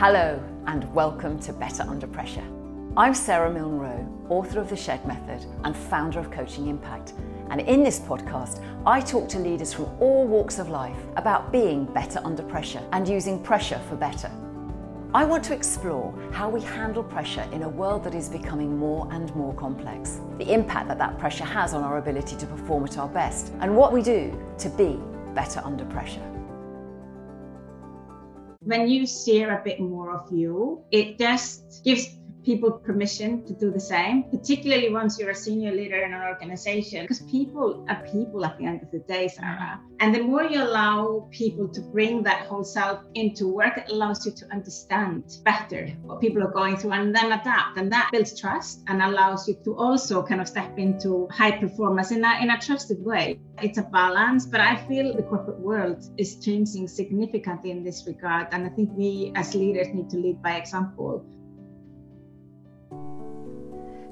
Hello, and welcome to Better Under Pressure. I'm Sarah Milne Rowe, author of The Shed Method and founder of Coaching Impact. And in this podcast, I talk to leaders from all walks of life about being better under pressure and using pressure for better. I want to explore how we handle pressure in a world that is becoming more and more complex, the impact that that pressure has on our ability to perform at our best, and what we do to be better under pressure when you share a bit more of you, it just gives people permission to do the same, particularly once you're a senior leader in an organization, because people are people at the end of the day, Sarah. And the more you allow people to bring that whole self into work, it allows you to understand better what people are going through and then adapt. And that builds trust and allows you to also kind of step into high performance in a, in a trusted way. It's a balance, but I feel the corporate world is changing significantly in this regard. And I think we as leaders need to lead by example.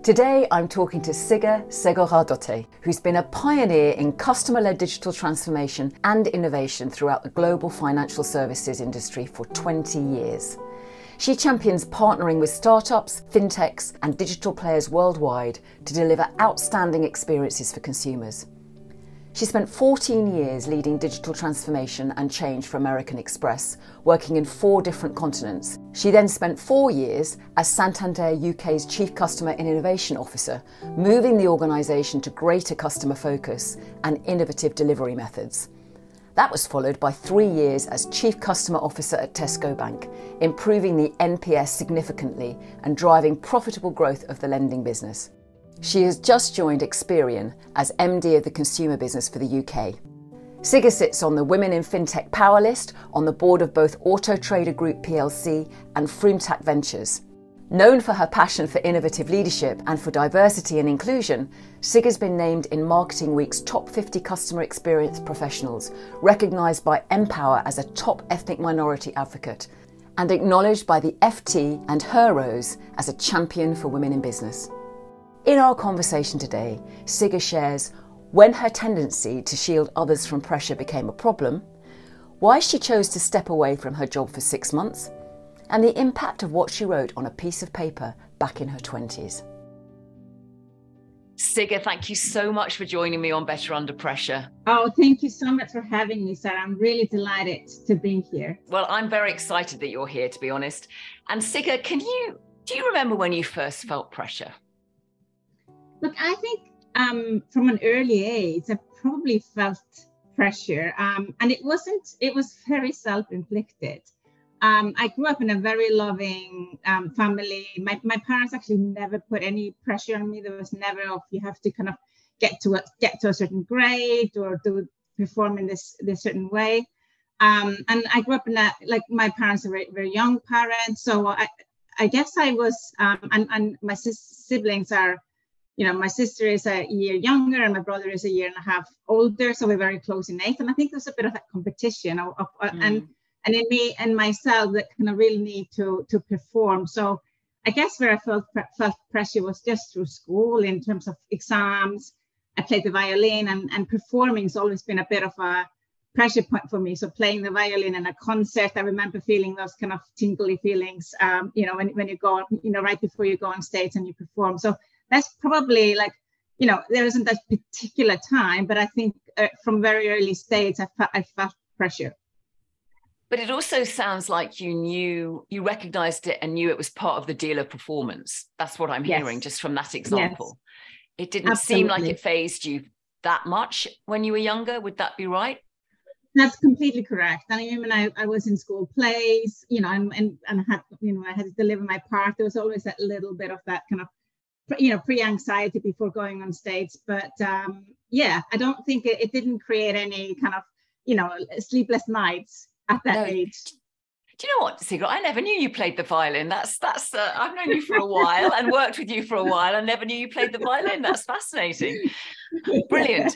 Today, I'm talking to Sigga Sigurdardottir, who's been a pioneer in customer led digital transformation and innovation throughout the global financial services industry for 20 years. She champions partnering with startups, fintechs, and digital players worldwide to deliver outstanding experiences for consumers. She spent 14 years leading digital transformation and change for American Express, working in four different continents. She then spent four years as Santander UK's Chief Customer and Innovation Officer, moving the organisation to greater customer focus and innovative delivery methods. That was followed by three years as Chief Customer Officer at Tesco Bank, improving the NPS significantly and driving profitable growth of the lending business. She has just joined Experian as MD of the consumer business for the UK. Sigga sits on the Women in FinTech Power List on the board of both Auto Trader Group plc and Frumtak Ventures. Known for her passion for innovative leadership and for diversity and inclusion, Sigga's been named in Marketing Week's Top 50 Customer Experience Professionals, recognised by Empower as a top ethnic minority advocate, and acknowledged by the FT and HEROES as a champion for women in business. In our conversation today, Sigga shares when her tendency to shield others from pressure became a problem, why she chose to step away from her job for six months, and the impact of what she wrote on a piece of paper back in her 20s. Sigga, thank you so much for joining me on Better Under Pressure. Oh, thank you so much for having me, Sarah. I'm really delighted to be here. Well, I'm very excited that you're here, to be honest. And Sigga, can you do you remember when you first felt pressure? Look, I think um, from an early age, I probably felt pressure, um, and it wasn't. It was very self-inflicted. Um, I grew up in a very loving um, family. My, my parents actually never put any pressure on me. There was never of you have to kind of get to a, get to a certain grade or do perform in this this certain way. Um, and I grew up in a like my parents are very, very young parents, so I I guess I was um, and and my siblings are you know, my sister is a year younger and my brother is a year and a half older, so we're very close in age. And I think there's a bit of that competition of, of mm. and and in me and myself that kind of really need to to perform. So I guess where I felt felt pressure was just through school in terms of exams. I played the violin and and performing has always been a bit of a pressure point for me. So playing the violin in a concert, I remember feeling those kind of tingly feelings, um, you know, when, when you go, you know, right before you go on stage and you perform. So that's probably like you know there isn't that particular time but i think uh, from very early stage I, fe- I felt pressure but it also sounds like you knew you recognized it and knew it was part of the deal of performance that's what i'm yes. hearing just from that example yes. it didn't Absolutely. seem like it phased you that much when you were younger would that be right that's completely correct. And I mean, I, I was in school plays, you know, and, and, and I had, you know, I had to deliver my part. There was always that little bit of that kind of you know pre-anxiety before going on stage but um yeah i don't think it, it didn't create any kind of you know sleepless nights at that no. age do you know what, Sigrid? I never knew you played the violin. That's that's. Uh, I've known you for a while and worked with you for a while. I never knew you played the violin. That's fascinating. Brilliant.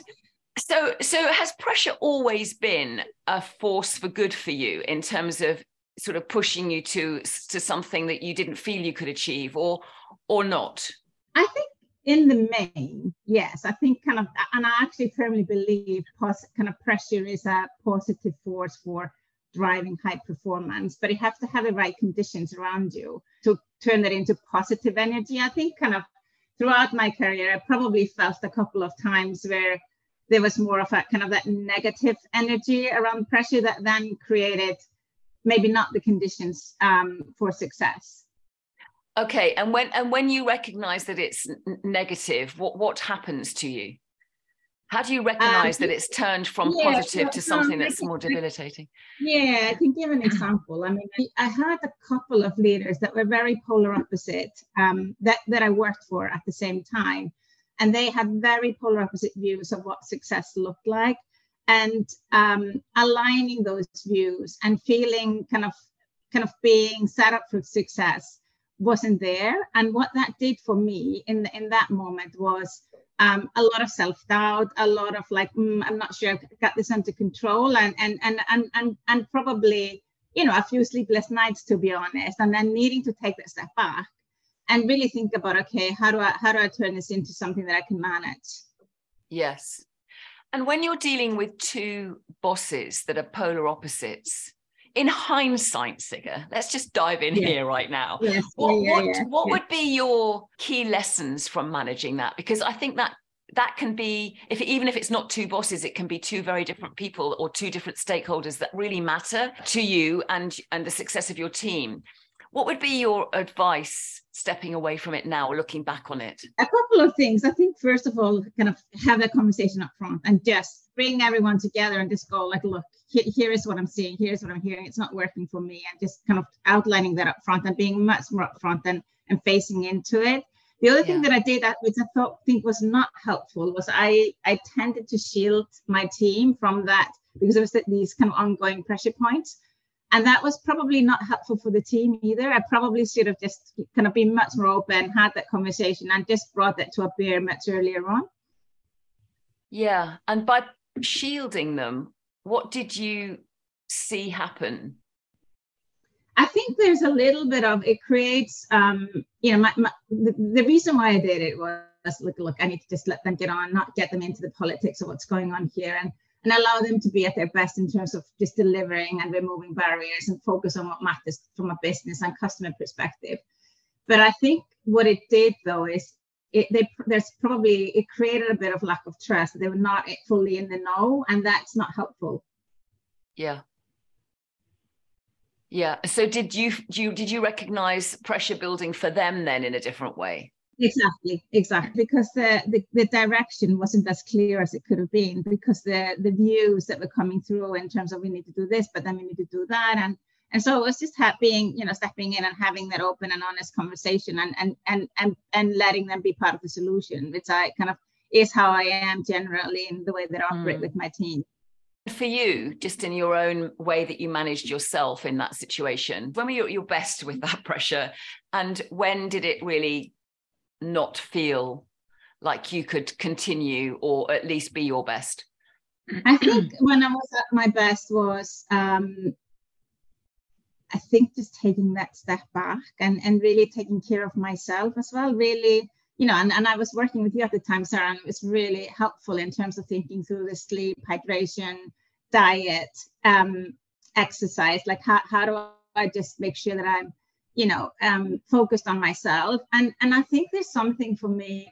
So, so has pressure always been a force for good for you in terms of sort of pushing you to to something that you didn't feel you could achieve, or or not? I think in the main, yes, I think kind of, and I actually firmly believe pos- kind of pressure is a positive force for driving high performance, but you have to have the right conditions around you to turn that into positive energy. I think kind of throughout my career, I probably felt a couple of times where there was more of a kind of that negative energy around pressure that then created maybe not the conditions um, for success. Okay, and when and when you recognize that it's negative, what what happens to you? How do you recognize um, that it's turned from yeah, positive to something that's more debilitating? Yeah, I can give an example. I mean, I had a couple of leaders that were very polar opposite um, that, that I worked for at the same time. And they had very polar opposite views of what success looked like. And um, aligning those views and feeling kind of kind of being set up for success wasn't there. And what that did for me in, in that moment was um, a lot of self-doubt, a lot of like, mm, I'm not sure I've got this under control, and and and and and and probably you know a few sleepless nights to be honest, and then needing to take that step back and really think about okay, how do I how do I turn this into something that I can manage? Yes. And when you're dealing with two bosses that are polar opposites, in hindsight, Sigga, let's just dive in yeah. here right now. Yes. What, yeah, what, yeah, what would be your key lessons from managing that? Because I think that that can be if even if it's not two bosses it can be two very different people or two different stakeholders that really matter to you and and the success of your team what would be your advice stepping away from it now, looking back on it? A couple of things. I think first of all, kind of have that conversation up front and just bring everyone together and just go like, look, here is what I'm seeing, here's what I'm hearing. It's not working for me, and just kind of outlining that up front and being much more upfront and and facing into it. The other yeah. thing that I did that which I thought think was not helpful was I I tended to shield my team from that because there was these kind of ongoing pressure points and that was probably not helpful for the team either. I probably should have just kind of been much more open, had that conversation, and just brought that to a bear much earlier on. Yeah, and by shielding them, what did you see happen? I think there's a little bit of it creates, um, you know, my, my, the, the reason why I did it was look, look, I need to just let them get on, not get them into the politics of what's going on here, and and allow them to be at their best in terms of just delivering and removing barriers and focus on what matters from a business and customer perspective. But I think what it did though is it, they, there's probably it created a bit of lack of trust. They were not fully in the know, and that's not helpful. Yeah. Yeah. So did you, do you did you recognize pressure building for them then in a different way? Exactly, exactly. Because the, the, the direction wasn't as clear as it could have been because the the views that were coming through in terms of we need to do this, but then we need to do that. And and so it was just being, you know, stepping in and having that open and honest conversation and and and and and letting them be part of the solution, which I kind of is how I am generally in the way that I operate mm. with my team. For you, just in your own way that you managed yourself in that situation, when were you at your best with that pressure? And when did it really not feel like you could continue or at least be your best? I think when I was at my best was um, I think just taking that step back and, and really taking care of myself as well, really, you know, and, and I was working with you at the time, Sarah, and it was really helpful in terms of thinking through the sleep, hydration, diet, um, exercise, like how, how do I just make sure that I'm you know um, focused on myself? And and i think there's something for me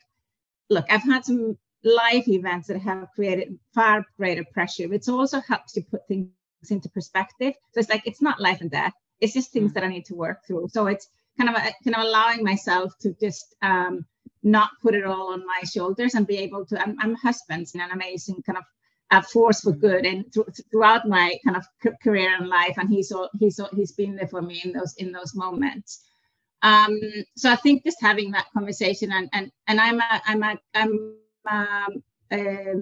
look i've had some life events that have created far greater pressure which also helps you put things into perspective. So it's like it's not life and death it's just things mm. that i need to work through. So it's kind of a, kind of allowing myself to just um, not put it all on my shoulders and be able to i'm, I'm husband's an amazing kind of a force for good and th- throughout my kind of career and life. And he's all, he's all, he's been there for me in those in those moments. Um, so i think just having that conversation and and and i'm a i'm a i'm um, uh,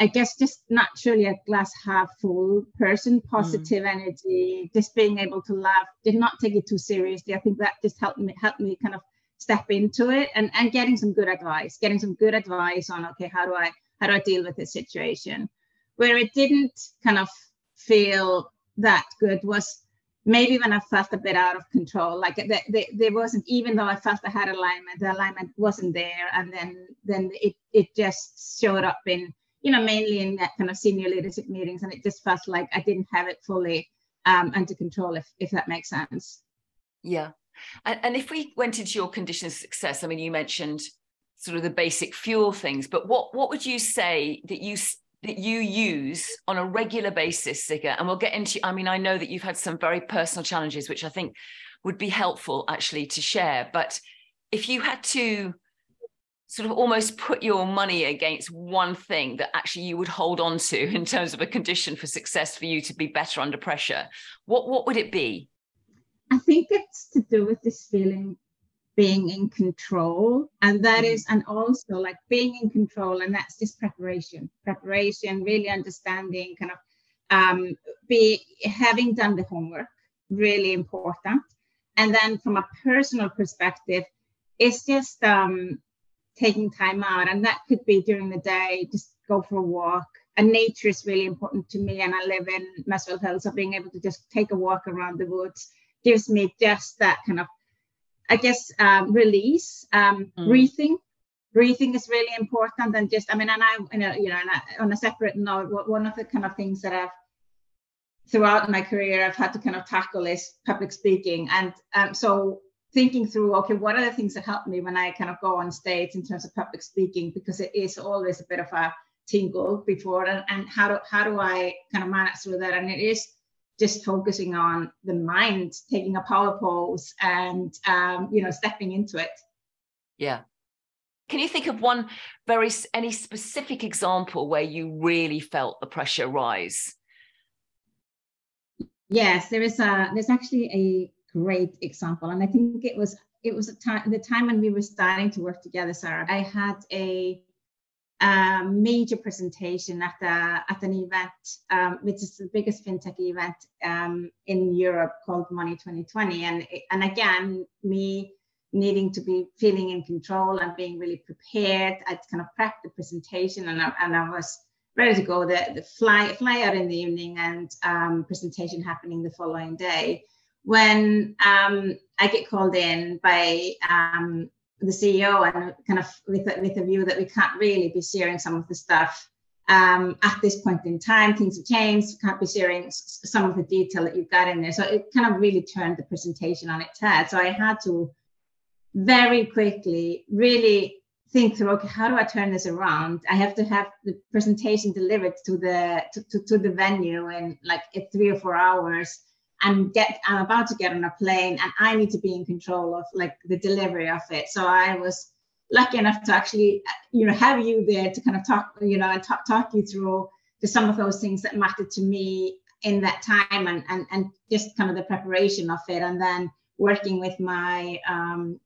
i guess just naturally a glass half full person mm. positive mm. energy just being able to laugh did not take it too seriously i think that just helped me helped me kind of step into it and and getting some good advice getting some good advice on okay how do i how do I deal with this situation? Where it didn't kind of feel that good was maybe when I felt a bit out of control, like the, the, there wasn't, even though I felt I had alignment, the alignment wasn't there. And then, then it, it just showed up in, you know, mainly in that kind of senior leadership meetings. And it just felt like I didn't have it fully um, under control, if, if that makes sense. Yeah. And, and if we went into your conditions of success, I mean, you mentioned sort of the basic fuel things, but what, what would you say that you that you use on a regular basis, Sigga? And we'll get into, I mean, I know that you've had some very personal challenges, which I think would be helpful actually to share. But if you had to sort of almost put your money against one thing that actually you would hold on to in terms of a condition for success for you to be better under pressure, what, what would it be? I think it's to do with this feeling being in control and that mm-hmm. is and also like being in control and that's just preparation preparation really understanding kind of um be having done the homework really important and then from a personal perspective it's just um taking time out and that could be during the day just go for a walk. And nature is really important to me and i live in Muswell Hill so being able to just take a walk around the woods gives me just that kind of i guess um, release. Um, mm. breathing breathing is really important and just i mean and i you know, you know on a separate note one of the kind of things that i've throughout my career i've had to kind of tackle is public speaking. And um, so thinking through okay what are the things that help me when i kind of go on stage in terms of public speaking? Because it is always a bit of a tingle before and, and how do how do i kind of manage through that? And it is just focusing on the mind taking a power pose and um, you know stepping into it. Yeah. Can you think of one very any specific example where you really felt the pressure rise? Yes there is a there's actually a great example. And I think it was it was time the time when we were starting to work together, Sarah. I had a, a major presentation at a, at an event, um, which is the biggest fintech event um, in Europe called Money 2020. And and again, me needing to be feeling in control and being really prepared. I'd kind of prepped the presentation and I, and I was ready to go. The, the fly fly out in the evening and um, presentation happening the following day when um, I get called in by um, the CEO and kind of with a, with a view that we can't really be sharing some of the stuff um, at this point in time. Things have changed. Can't be sharing some of the detail that you've got in there. So it kind of really turned the presentation on its head. So I had to very quickly really think through okay how do i turn this around i have to have the presentation delivered to the to, to, to the venue in like three or four hours and get I'm about to get on a plane and I need to be in control of like the delivery of it. So I was lucky enough to actually you know have you there to kind of talk you know and talk, talk you through to some of those things that mattered to me in that time and and, and just kind of the preparation of it and then working with my um,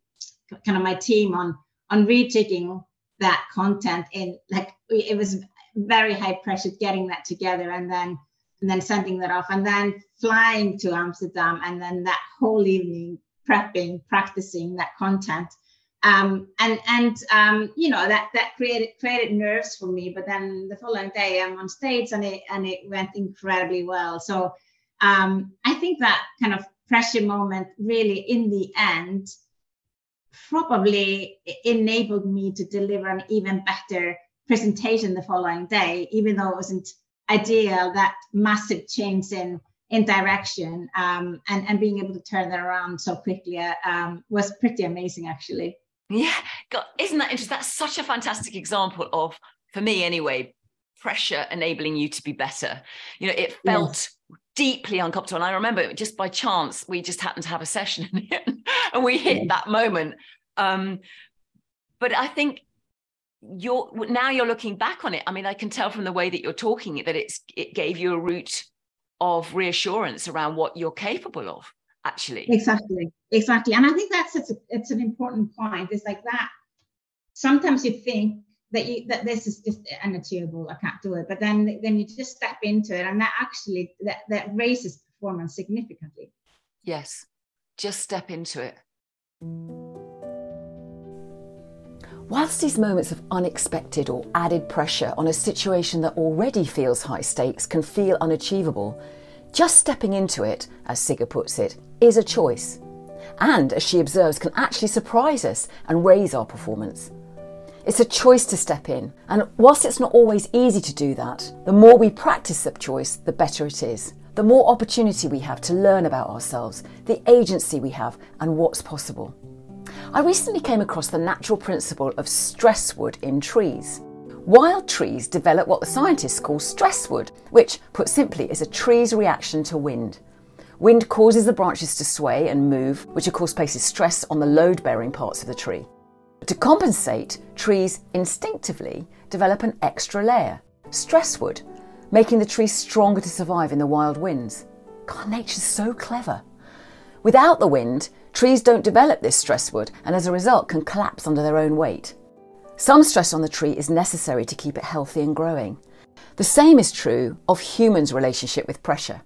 kind of my team on on rejigging that content in like it was very high pressure getting that together and then and then sending that off and then flying to Amsterdam and then that whole evening prepping, practicing that content. Um, and and um, you know that that created created nerves for me. But then the following day I'm on stage and it and it went incredibly well. So um, I think that kind of pressure moment really in the end probably enabled me to deliver an even better presentation the following day, even though it wasn't ideal that massive change in in direction um, and and being able to turn that around so quickly uh, um, was pretty amazing actually. Yeah. God, isn't that interesting? That's such a fantastic example of for me anyway pressure enabling you to be better. You know it felt yes. deeply uncomfortable. And i remember just by chance we just happened to have a session and we hit yeah. that moment. Um, but i think you're now you're looking back on it i mean i can tell from the way that you're talking that it's it gave you a route of reassurance around what you're capable of actually. Exactly exactly and i think that's it's, a, it's an important point it's like that sometimes you think that you that this is just unachievable i can't do it but then then you just step into it and that actually that that raises performance significantly. Yes just step into it Whilst these moments of unexpected or added pressure on a situation that already feels high stakes can feel unachievable, just stepping into it, as Sigga puts it, is a choice. And, as she observes, can actually surprise us and raise our performance. It's a choice to step in, and whilst it's not always easy to do that, the more we practice that choice, the better it is. the more opportunity we have to learn about ourselves, the agency we have, and what's possible. I recently came across the natural principle of stress wood in trees. Wild trees develop what the scientists call stress wood, which, put simply, is a tree's reaction to wind. Wind causes the branches to sway and move, which of course places stress on the load bearing parts of the tree. To compensate, trees instinctively develop an extra layer, stress wood, making the tree stronger to survive in the wild winds. God, nature's so clever. Without the wind, trees don't develop this stress wood and as a result can collapse under their own weight. Some stress on the tree is necessary to keep it healthy and growing. The same is true of humans' relationship with pressure.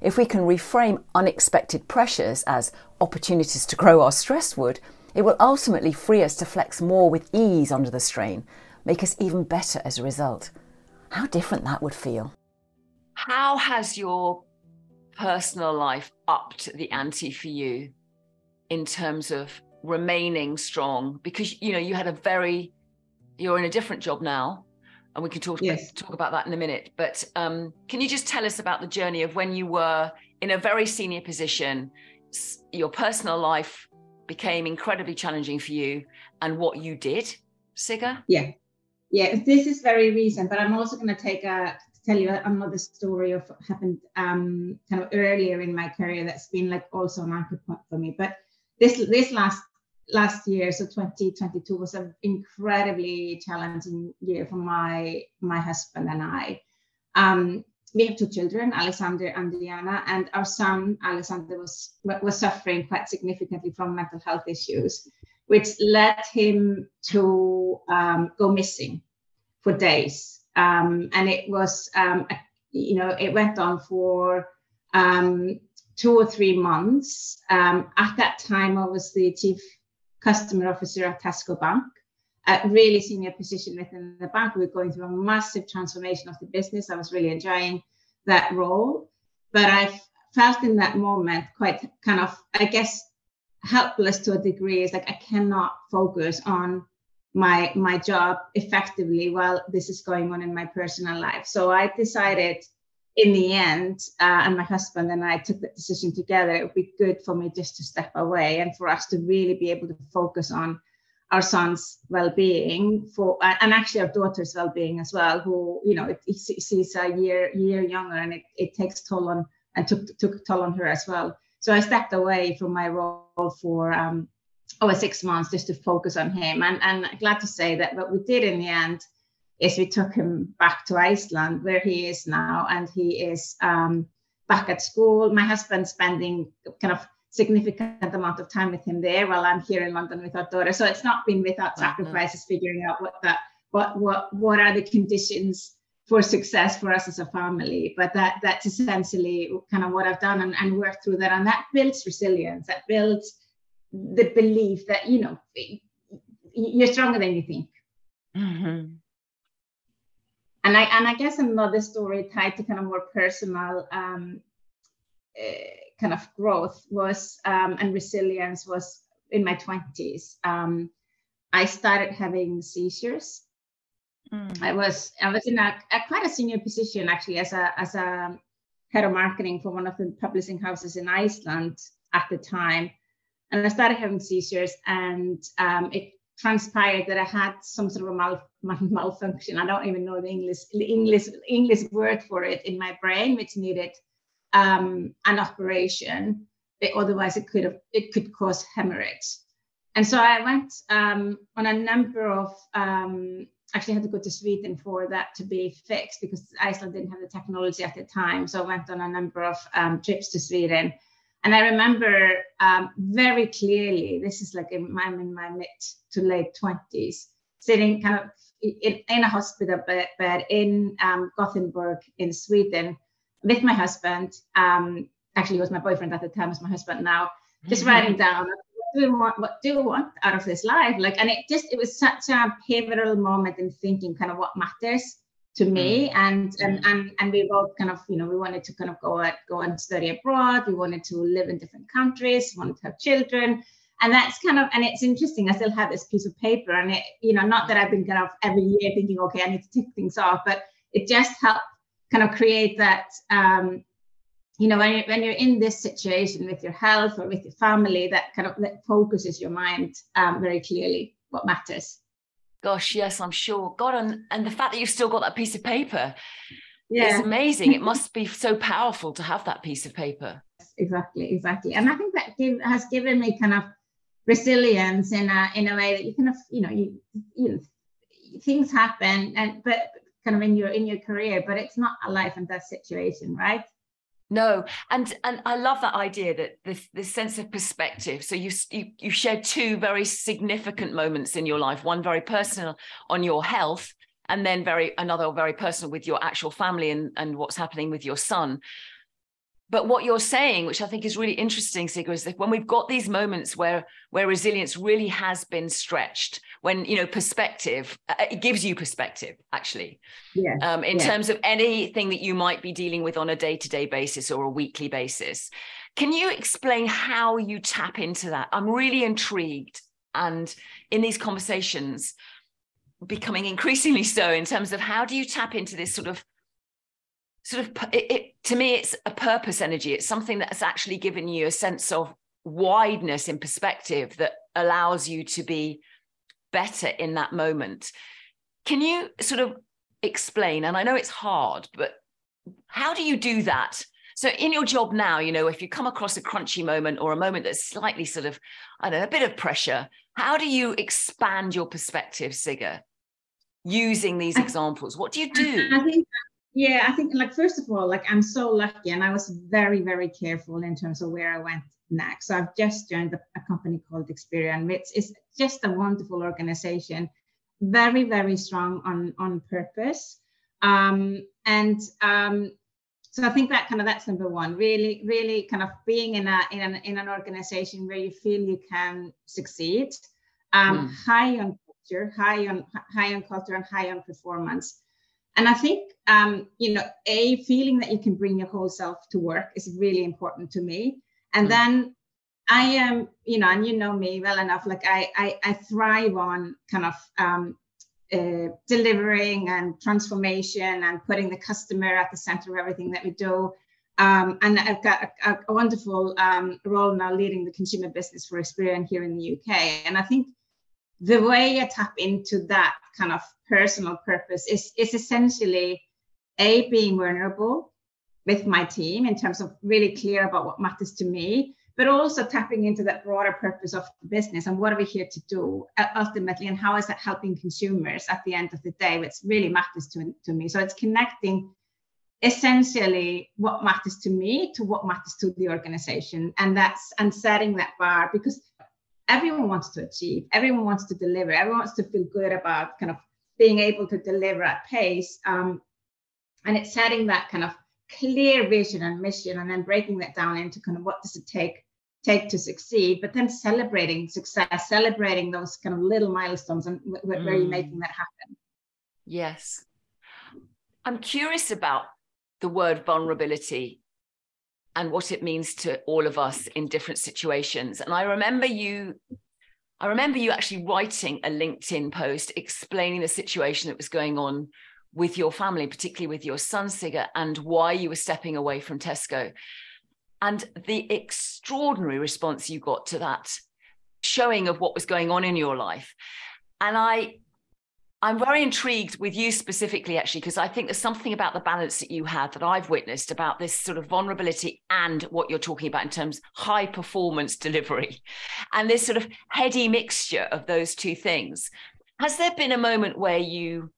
If we can reframe unexpected pressures as opportunities to grow our stress wood, it will ultimately free us to flex more with ease under the strain, make us even better as a result. How different that would feel. How has your personal life upped the ante for you in terms of remaining strong? Because you know you had a very you're in a different job now and we can talk yes. talk about that in a minute but um, can you just tell us about the journey of when you were in a very senior position your personal life became incredibly challenging for you and what you did Sigga yeah yeah this is very recent but i'm also going to take a tell you another story of what happened um, kind of earlier in my career that's been like also an anchor point for me but this this last last year, so 2022 was an incredibly challenging year for my my husband and I. Um, we have two children, Alexander and Diana, and our son Alexander was was suffering quite significantly from mental health issues, which led him to um, go missing for days. Um, and it was, um, you know, it went on for um, two or three months. Um, at that time, I was the chief customer officer at Tesco Bank, a really senior position within the bank. We were going through a massive transformation of the business. I was really enjoying that role. But I felt in that moment quite kind of, I guess, helpless to a degree. It's like I cannot focus on my my job effectively while this is going on in my personal life. So I decided in the end, uh, and my husband and I took that decision together, it would be good for me just to step away and for us to really be able to focus on our son's well-being for and actually our daughter's well-being as well who you know it, she's a year year younger and it, it takes toll on and took took toll on her as well. So i stepped away from my role for um over six months just to focus on him. And and glad to say that what we did in the end is we took him back to Iceland, where he is now, and he is um, back at school. My husband spending kind of significant amount of time with him there, while I'm here in London with our daughter. So it's not been without mm-hmm. sacrifices, figuring out what that what what what are the conditions for success for us as a family. But that that's essentially kind of what I've done and, and worked through that, and that builds resilience. That builds the belief that you know you're stronger than you think. Mm-hmm and I and I guess another story tied to kind of more personal um, uh, kind of growth was um, and resilience was in my twenties. Um, I started having seizures. Mm. I was I was in a, a, quite a senior position actually as a as a head of marketing for one of the publishing houses in Iceland at the time, and I started having seizures, and um, it transpired that I had some sort of a mal, mal, malfunction. I don't even know the English English English word for it in my brain, which needed um, an operation. But Otherwise, it could have it could cause hemorrhage. And so I went um, on a number of um, actually had to go to Sweden for that to be fixed because Iceland didn't have the technology at the time. So I went on a number of um, trips to Sweden and I remember um, very clearly, this is like in, I'm in my mid to late 20s, sitting kind of in, in a hospital bed, in um, Gothenburg in Sweden with my husband. Um, actually, he was my boyfriend at the time, was my husband now, just mm-hmm. writing down what do we want, what do we want out of this life? Like, and it just, it was such a pivotal moment in thinking kind of what matters to me. Mm. and, and and and we both kind of you know we wanted to kind of go at, go and study abroad. We wanted to live in different countries wanted to have children. And that's kind of and it's interesting i still have this piece of paper and it you know not that i've been kind of every year thinking okay i need to tick things off but it just helped kind of create that um you know when you're, when you're in this situation with your health or with your family that kind of that focuses your mind um, very clearly what matters gosh yes i'm sure. God and, and the fact that you've still got that piece of paper yeah. is amazing. It must be so powerful to have that piece of paper. Exactly exactly. And i think that give, has given me kind of resilience in a in a way that you kind of you know you, you know, things happen and but kind of in your in your career but it's not a life and death situation right no and and i love that idea that this this sense of perspective. So you you you shared two very significant moments in your life one very personal on your health and then very another very personal with your actual family and and what's happening with your son. But what you're saying which i think is really interesting Sigrid, is that when we've got these moments where where resilience really has been stretched when you know perspective uh, it gives you perspective actually. Yeah um, in yeah. terms of anything that you might be dealing with on a day-to-day basis or a weekly basis can you explain how you tap into that? I'm really intrigued and in these conversations becoming increasingly so in terms of how do you tap into this sort of sort of it, it, to me it's a purpose energy. It's something that's actually given you a sense of wideness in perspective that allows you to be better in that moment. Can you sort of explain and i know it's hard but how do you do that? So in your job now you know if you come across a crunchy moment or a moment that's slightly sort of i don't know a bit of pressure how do you expand your perspective Sigga using these examples? What do you do? i think yeah, I think like first of all, like I'm so lucky, and I was very very careful in terms of where I went next. So I've just joined a, company called Experian, which is just a wonderful organization, very very strong on on purpose, um, and um, so I think that kind of that's number one. Really, really kind of being in a in an in an organization where you feel you can succeed, um, mm. high on culture, high on high on culture, and high on performance and I think, um, you know, a feeling that you can bring your whole self to work is really important to me. And mm then I am, you know, and you know me well enough. Like I, I, I thrive on kind of um, uh, delivering and transformation and putting the customer at the center of everything that we do. Um, and I've got a, a wonderful um, role now leading the consumer business for Experian here in the UK. And I think the way I tap into that kind of personal purpose is, is essentially a being vulnerable with my team in terms of really clear about what matters to me, but also tapping into that broader purpose of the business and what are we here to do uh, ultimately, and how is that helping consumers at the end of the day, which really matters to, to me. So it's connecting essentially what matters to me to what matters to the organization and that's and setting that bar because everyone wants to achieve, everyone wants to deliver, everyone wants to feel good about kind of being able to deliver at pace. Um, and it's setting that kind of clear vision and mission and then breaking that down into kind of what does it take take to succeed but then celebrating success celebrating those kind of little milestones and w- where mm. you're making that happen yes i'm curious about the word vulnerability and what it means to all of us in different situations. And I remember you, I remember you actually writing a LinkedIn post explaining the situation that was going on with your family, particularly with your son Sigga, and why you were stepping away from Tesco. And the extraordinary response you got to that showing of what was going on in your life. And I I'm very intrigued with you specifically, actually, because I think there's something about the balance that you had that I've witnessed about this sort of vulnerability and what you're talking about in terms high performance delivery and this sort of heady mixture of those two things. Has there been a moment where you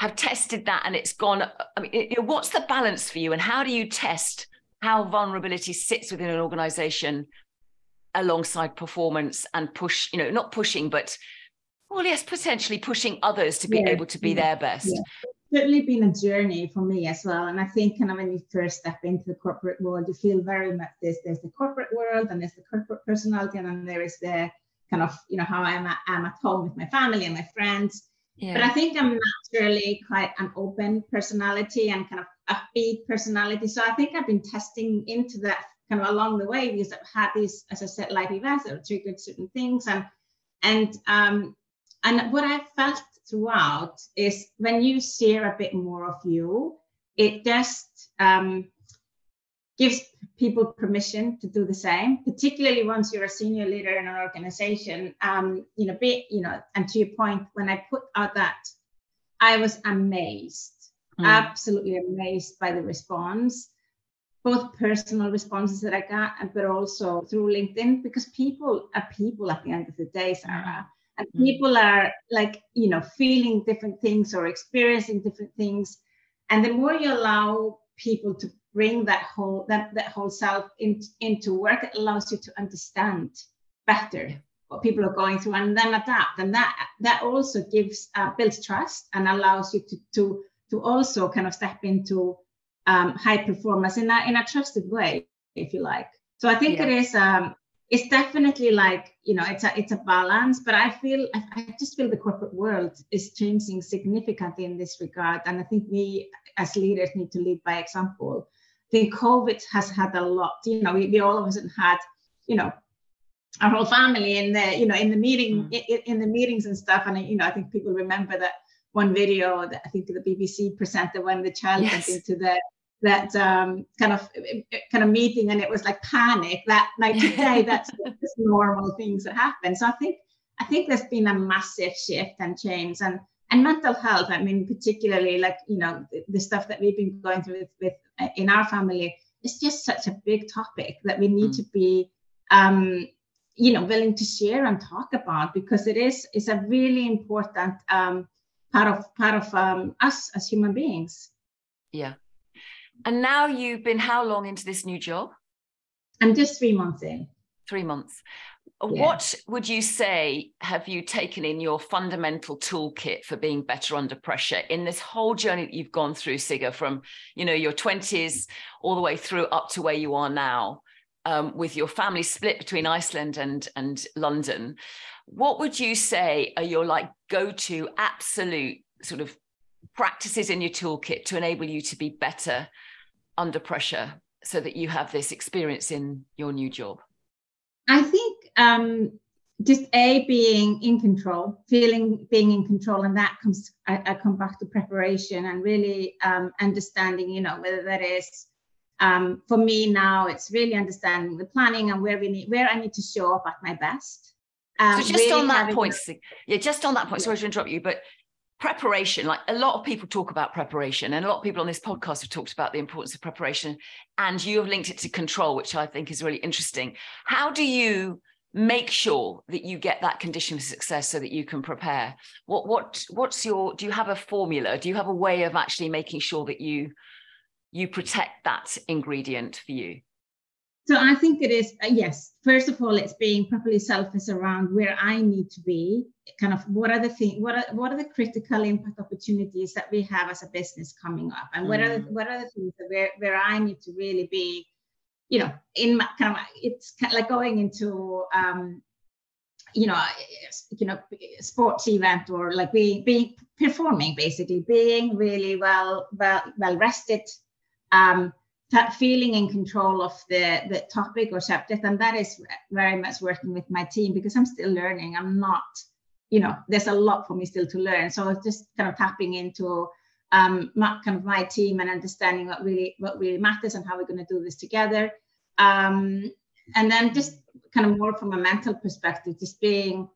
have tested that and it's gone? I mean, what's the balance for you and how do you test how vulnerability sits within an organization alongside performance and push, you know, not pushing, but well, yes, potentially pushing others to be yeah. able to be their best. Yeah. Certainly been a journey for me as well. And I think kind of when you first step into the corporate world, you feel very much this there's the corporate world and there's the corporate personality, and then there is the kind of, you know, how I'm at, I'm at home with my family and my friends. Yeah. But I think I'm naturally quite an open personality and kind of upbeat personality. So I think I've been testing into that kind of along the way because I've had these, as I said, life events that have triggered certain things. And and um, and what I felt throughout is when you share a bit more of you, it just um, gives people permission to do the same, particularly once you're a senior leader in an organization. Um, you know, be you know, and to your point, when I put out that, I was amazed, mm. absolutely amazed by the response, both personal responses that I got, but also through LinkedIn, because people are people at the end of the day, Sarah. And mm. people are like, you know, feeling different things or experiencing different things. And the more you allow people to bring that whole that, that whole self in, into work it allows you to understand better what people are going through and then adapt and that that also gives uh, builds trust and allows you to to to also kind of step into um, high performance in a in a trusted way if you like so i think yeah. it is um it's definitely like you know it's a it's a balance but i feel I, just feel the corporate world is changing significantly in this regard and i think we as leaders need to lead by example I think COVID has had a lot. You know, we, we all of us had, you know, our whole family in the, you know, in the meeting, mm. in, in, the meetings and stuff. And you know, I think people remember that one video that I think the BBC presented when the child yes. went into the that um, kind of kind of meeting, and it was like panic that night. Today, that's just normal things that happen. So I think I think there's been a massive shift and change, and and mental health i mean particularly like you know the, the stuff that we've been going through with, with uh, in our family it's just such a big topic that we need mm. to be um you know willing to share and talk about because it is it's a really important um part of part of um, us as human beings yeah and now you've been how long into this new job i'm just three months in three months yeah. What would you say have you taken in your fundamental toolkit for being better under pressure in this whole journey that you've gone through, Sigga, from you know your 20s all the way through up to where you are now, um, with your family split between Iceland and and London? What would you say are your like go-to absolute sort of practices in your toolkit to enable you to be better under pressure so that you have this experience in your new job? I think um, just a being in control, feeling being in control, and that comes. I, I come back to preparation and really um, understanding. You know whether that is um, for me now. It's really understanding the planning and where we need where I need to show up at my best. Um, so just really on that point, yeah, just on that point. Sorry to interrupt you, but preparation like a lot of people talk about preparation and a lot of people on this podcast have talked about the importance of preparation and you have linked it to control which i think is really interesting. How do you make sure that you get that condition for success so that you can prepare? What what what's your do you have a formula? Do you have a way of actually making sure that you you protect that ingredient for you so i think it is uh, yes first of all it's being properly selfish around where i need to be kind of what are the things what are what are the critical impact opportunities that we have as a business coming up and mm. what are the, mm. what are the things that where, where i need to really be you know, in my, kind of, it's kind of like going into, um, you know, you know, sports event or like being being performing basically, being really well well well rested, um, that feeling in control of the the topic or subject, and that is very much working with my team because I'm still learning. I'm not, you know, there's a lot for me still to learn. So just kind of tapping into um, my, kind of my team and understanding what really what really matters and how we're going to do this together. Um, and then just kind of more from a mental perspective, just being,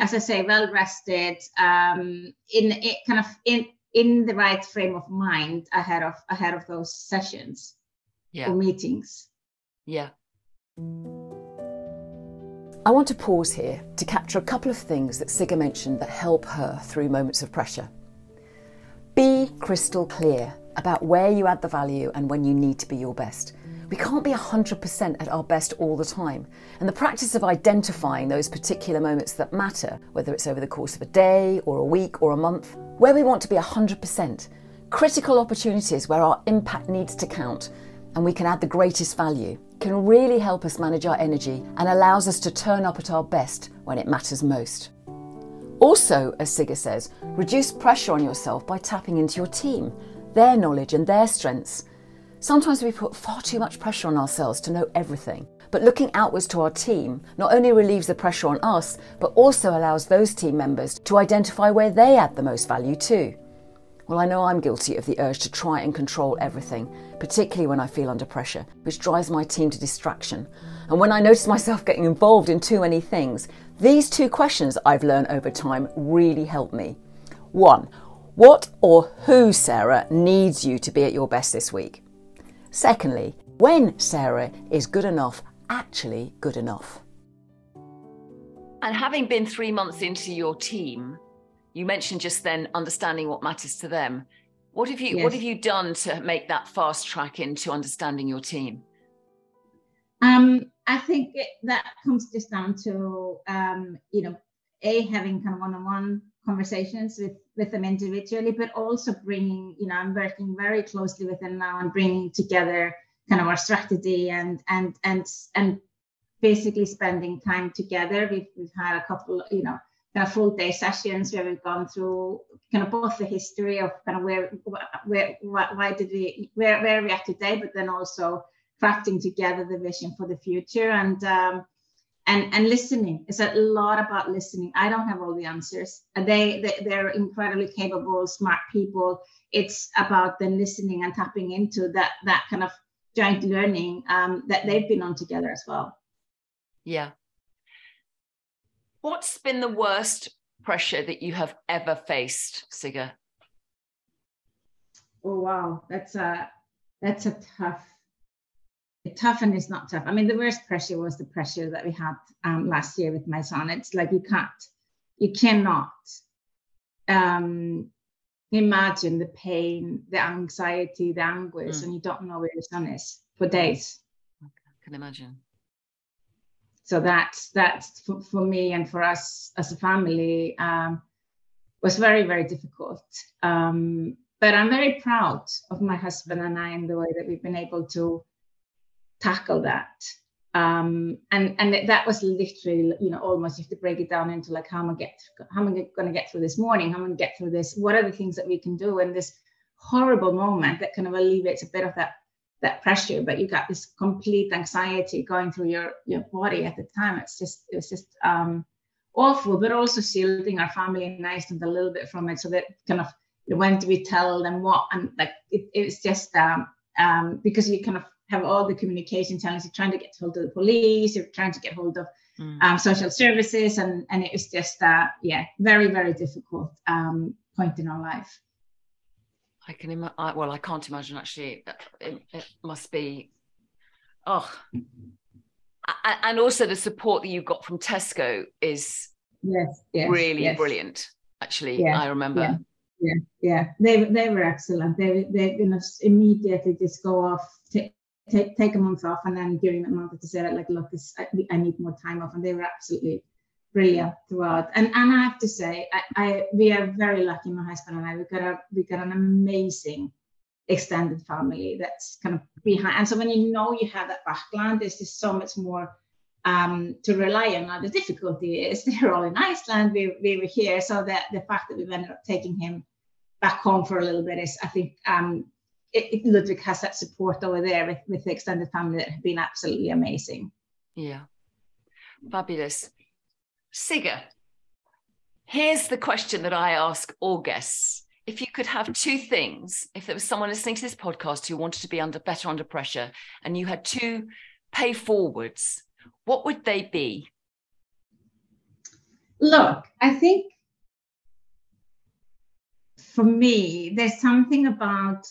as I say, well rested, um, in it kind of in in the right frame of mind ahead of ahead of those sessions yeah. or meetings. Yeah. I want to pause here to capture a couple of things that Sigga mentioned that help her through moments of pressure. Be crystal clear about where you add the value and when you need to be your best. We can't be 100% at our best all the time. And the practice of identifying those particular moments that matter, whether it's over the course of a day or a week or a month, where we want to be 100%, critical opportunities where our impact needs to count and we can add the greatest value, can really help us manage our energy and allows us to turn up at our best when it matters most. Also, as Sigga says, reduce pressure on yourself by tapping into your team, their knowledge and their strengths. Sometimes we put far too much pressure on ourselves to know everything. But looking outwards to our team not only relieves the pressure on us, but also allows those team members to identify where they add the most value too. Well, I know I'm guilty of the urge to try and control everything, particularly when I feel under pressure, which drives my team to distraction. And when I notice myself getting involved in too many things, these two questions I've learned over time really help me. One, what or who, Sarah, needs you to be at your best this week? Secondly, when Sarah is good enough, actually good enough. And having been three months into your team, you mentioned just then understanding what matters to them. What have you yes. What have you done to make that fast track into understanding your team? Um, I think it, that comes just down to um, you know, a having kind of one-on-one conversations with with them individually, but also bringing you know, I'm working very closely with them now and bringing together kind of our strategy and and and and basically spending time together. We've we've had a couple, you know, kind of full day sessions where we've gone through kind of both the history of kind of where where why did we where where are we at today, but then also crafting together the vision for the future and um, and and listening. It's a lot about listening. I don't have all the answers. They, they they're incredibly capable, smart people. It's about then listening and tapping into that that kind of joint learning um, that they've been on together as well. Yeah, What's been the worst pressure that you have ever faced, Sigga? Oh wow, that's a that's a tough. Tough and it's not tough. I mean, the worst pressure was the pressure that we had um, last year with my son. It's like you can't, you cannot um, imagine the pain, the anxiety, the anguish, mm. and you don't know where your son is for days. I can imagine so that's that's for, for, me and for us as a family um, was very very difficult um, but i'm very proud of my husband and i and the way that we've been able to tackle that. Um, and and that was literally you know almost you have to break it down into like how am i get how am i going to get through this morning? How am i going to get through this? What are the things that we can do in this horrible moment that kind of alleviates a bit of that that pressure, but you got this complete anxiety going through your your body at the time. It's just it was just um, awful, but also shielding our family and Iceland a little bit from it, so that kind of when do we tell them what and like it, it's just um, um, because you kind of have all the communication channels. You're trying to get hold of the police. You're trying to get hold of mm. um, social services, and and it was just uh, yeah, very very difficult um, point in our life. I can imagine. Well, I can't imagine actually. It, it must be. Oh, and also the support that you got from Tesco is yes, yes really yes. brilliant. Actually, yeah, I remember. Yeah, yeah, yeah. They they were excellent. They they you know immediately just go off, take take a month off, and then during that month they said like, look, this I, I need more time off, and they were absolutely brilliant throughout. And and I have to say, I, I we are very lucky, my husband and I. We've got a we got an amazing extended family that's kind of behind. And so when you know you have that background, there's just so much more um, to rely on. Now the difficulty is they're all in Iceland. We we were here, so that the fact that we've ended up taking him back home for a little bit is, I think, um, it, it, Ludwig has that support over there with, with the extended family that have been absolutely amazing. Yeah, fabulous. Sigga, here's the question that I ask all guests. If you could have two things, if there was someone listening to this podcast who wanted to be under better under pressure, and you had two pay forwards, what would they be? Look, I think for me, there's something about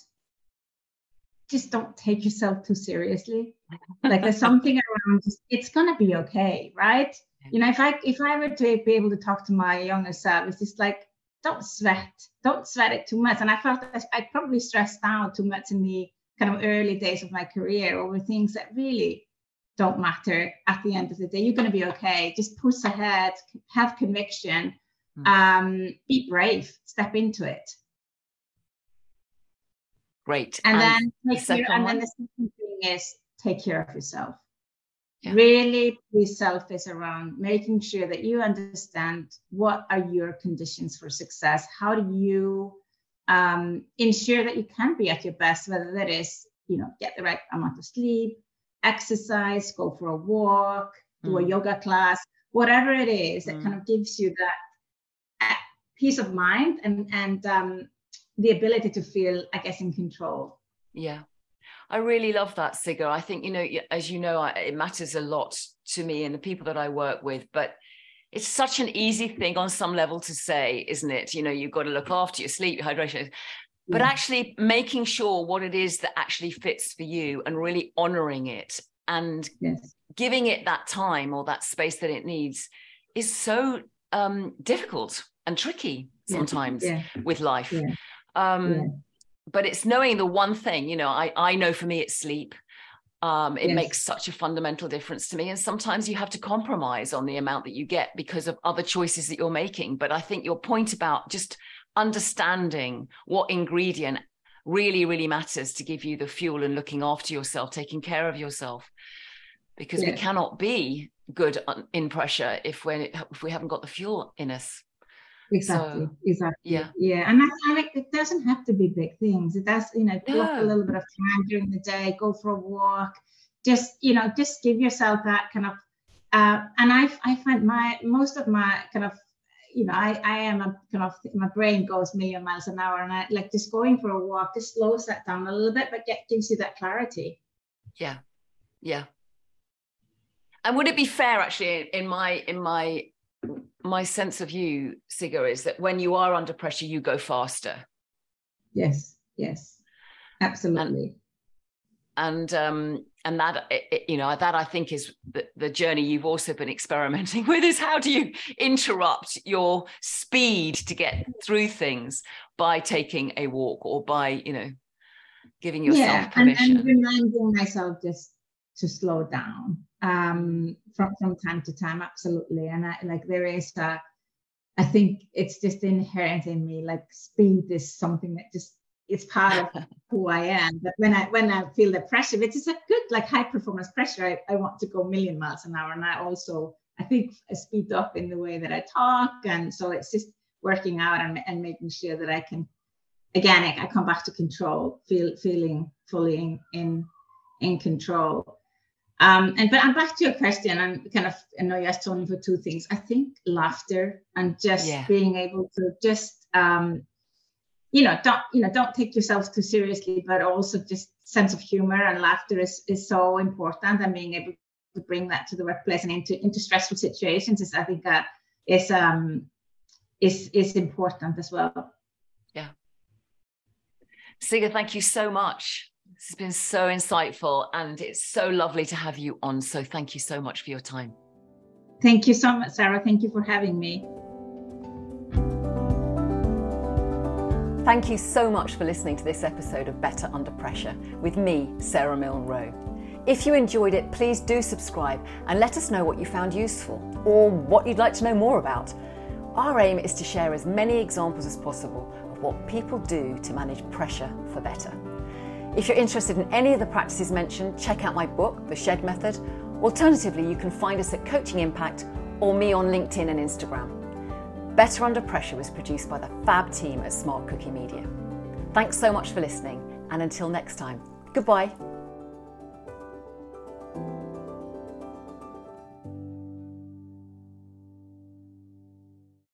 just don't take yourself too seriously. Like there's something around it's gonna be okay, right? you know if i if i were to be able to talk to my younger self it's just like don't sweat don't sweat it too much and i felt that i probably stressed out too much in the kind of early days of my career over things that really don't matter at the end of the day you're to be okay just push ahead have conviction mm. um be brave step into it great and, and then the and then the second thing is take care of yourself yeah. really be selfish around making sure that you understand what are your conditions for success how do you um, ensure that you can be at your best whether that is you know get the right amount of sleep exercise go for a walk do mm. a yoga class whatever it is that mm. kind of gives you that peace of mind and and um, the ability to feel, I guess, in control. Yeah. I really love that, Sigga. I think, you know, as you know, it matters a lot to me and the people that I work with, but it's such an easy thing on some level to say, isn't it? You know, you've got to look after your sleep, your hydration, but yeah. actually making sure what it is that actually fits for you and really honoring it and yes. giving it that time or that space that it needs is so um, difficult and tricky sometimes yeah. Yeah. with life. Um, but it's knowing the one thing, you know, I, I know for me it's sleep. Um, it yes. makes such a fundamental difference to me. And sometimes you have to compromise on the amount that you get because of other choices that you're making. But I think your point about just understanding what ingredient really, really matters to give you the fuel and looking after yourself, taking care of yourself, because yeah. we cannot be good in pressure if we if we haven't got the fuel in us. Exactly. So, exactly. Yeah. Yeah. And I, I it doesn't have to be big things. It does, you know, block no. a little bit of time during the day, go for a walk, just, you know, just give yourself that kind of uh, and I, I find my most of my kind of you know I, I am a kind of my brain goes million miles an hour and I like just going for a walk just slows that down a little bit but get gives you that clarity yeah yeah and would it be fair actually in my in my my sense of you, Sigga, is that when you are under pressure, you go faster. Yes, yes, absolutely. And and, um, and that you know that I think is the, the journey you've also been experimenting with is how do you interrupt your speed to get through things by taking a walk or by you know giving yourself yeah, permission. And, and reminding myself just to slow down um, from from time to time, absolutely. And I like there is a, I think it's just inherent in me. Like speed is something that just it's part of who I am. But when I when I feel the pressure, it is a good like high performance pressure. I, I want to go a million miles an hour, and I also I think I speed up in the way that I talk, and so it's just working out and, and making sure that I can again I, I come back to control, feel feeling fully in in, in control. Um, and but I'm back to your question. I'm kind of I know you asked Tony for two things. I think laughter and just yeah. being able to just um, you know don't you know don't take yourself too seriously, but also just sense of humor and laughter is is so important. And being able to bring that to the workplace and into into stressful situations is I think uh, is um is is important as well. Yeah. Sigga, thank you so much. This has been so insightful and it's so lovely to have you on. So thank you so much for your time. Thank you so much, Sarah. Thank you for having me. Thank you so much for listening to this episode of Better Under Pressure with me, Sarah Milne Rowe. If you enjoyed it, please do subscribe and let us know what you found useful or what you'd like to know more about. Our aim is to share as many examples as possible of what people do to manage pressure for better. If you're interested in any of the practices mentioned, check out my book, The Shed Method. Alternatively, you can find us at Coaching Impact or me on LinkedIn and Instagram. Better Under Pressure was produced by the fab team at Smart Cookie Media. Thanks so much for listening, and until next time, goodbye.